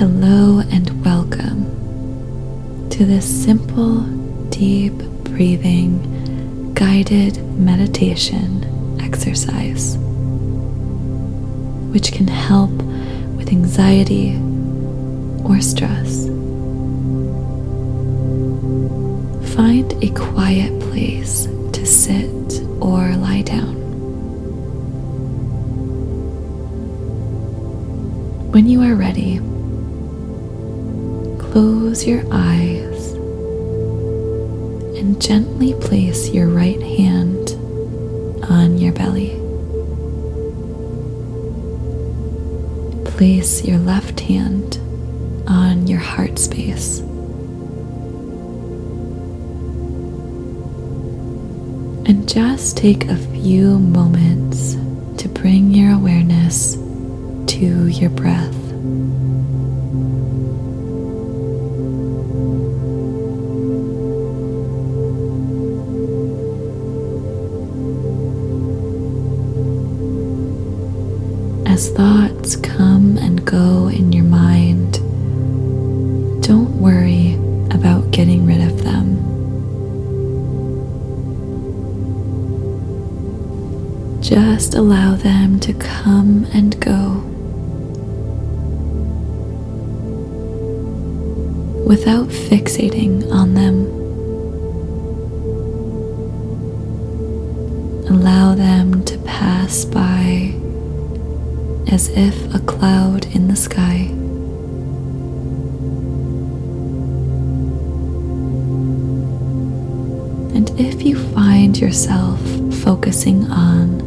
Hello and welcome to this simple, deep breathing guided meditation exercise, which can help with anxiety or stress. Find a quiet place to sit or lie down. When you are ready, close your eyes and gently place your right hand on your belly. Place your left hand on your heart space. And just take a few moments to bring your awareness to your breath. Thoughts come and go in your mind, don't worry about getting rid of them. Just allow them to come and go without fixating on them. Allow them to pass by as if a cloud in the sky. And if you find yourself focusing on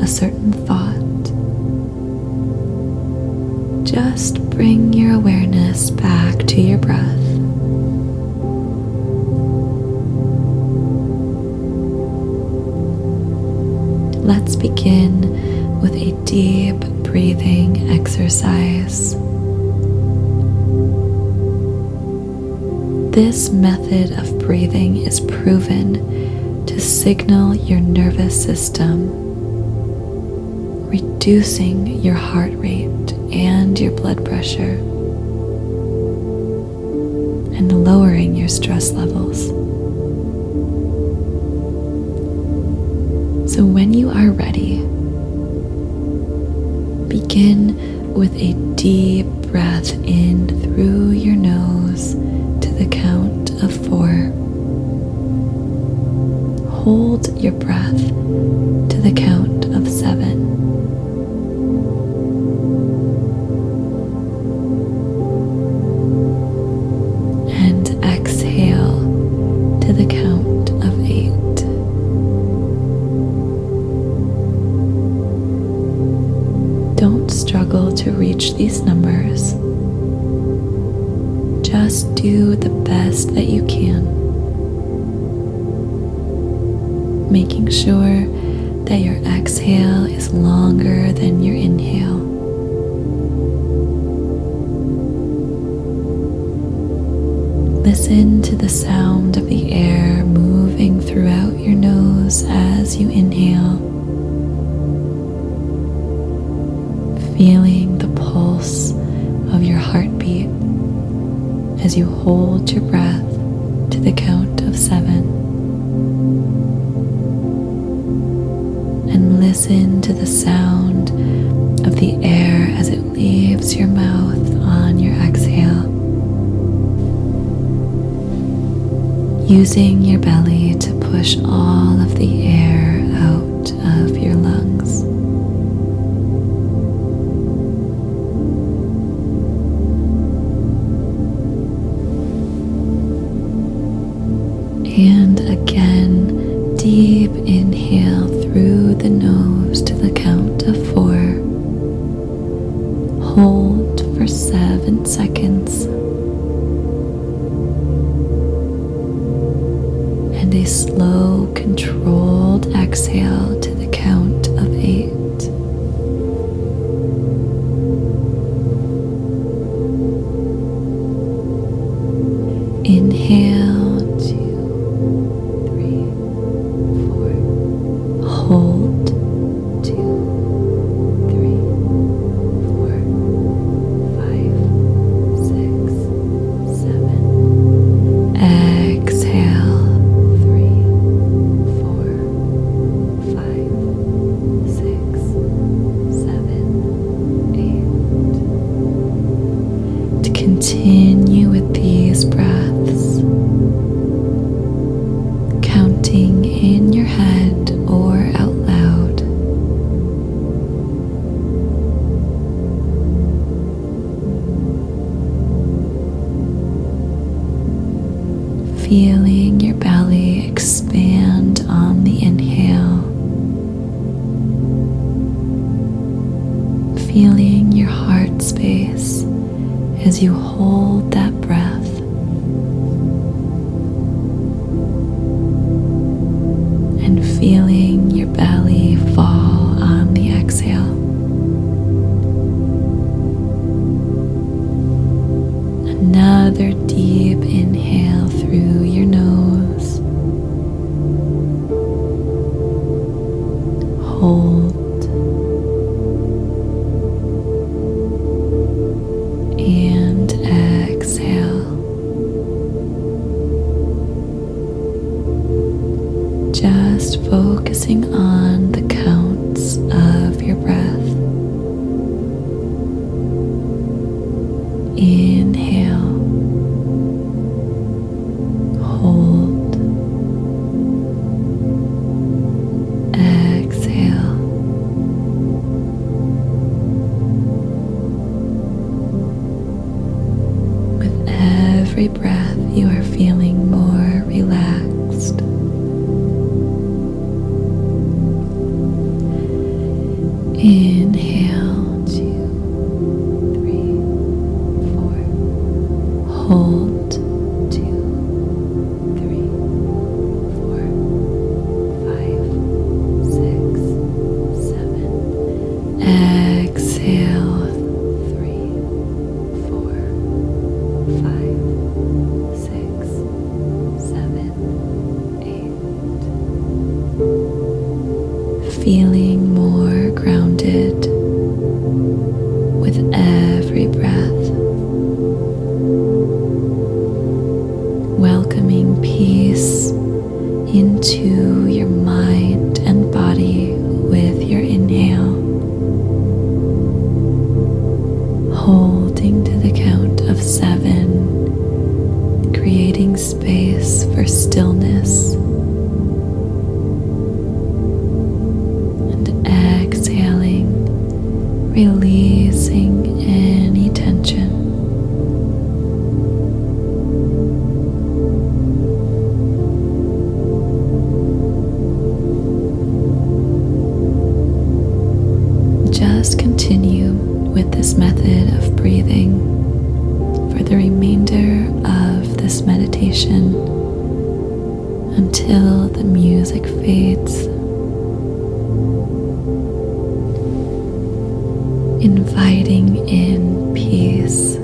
a certain thought, just bring your awareness back to your breath. Let's begin with a deep breathing exercise. This method of breathing is proven to signal your nervous system, reducing your heart rate and your blood pressure, and lowering your stress levels. So, when you are ready, begin with a deep breath in through your nose to the count of four. Hold your breath to the count to reach these numbers. Just do the best that you can, making sure that your exhale is longer heartbeat as you hold your breath to the count of seven. And listen to the sound of the air as it leaves your mouth on your exhale. Using your belly to push all of the air Feeling your heart space as you hold that Inhale, Welcoming peace into your mind and body with your inhale. Holding to the count of seven, creating space for stillness. And exhaling, releasing this method of breathing for the remainder of this meditation until the music fades. Inviting in peace,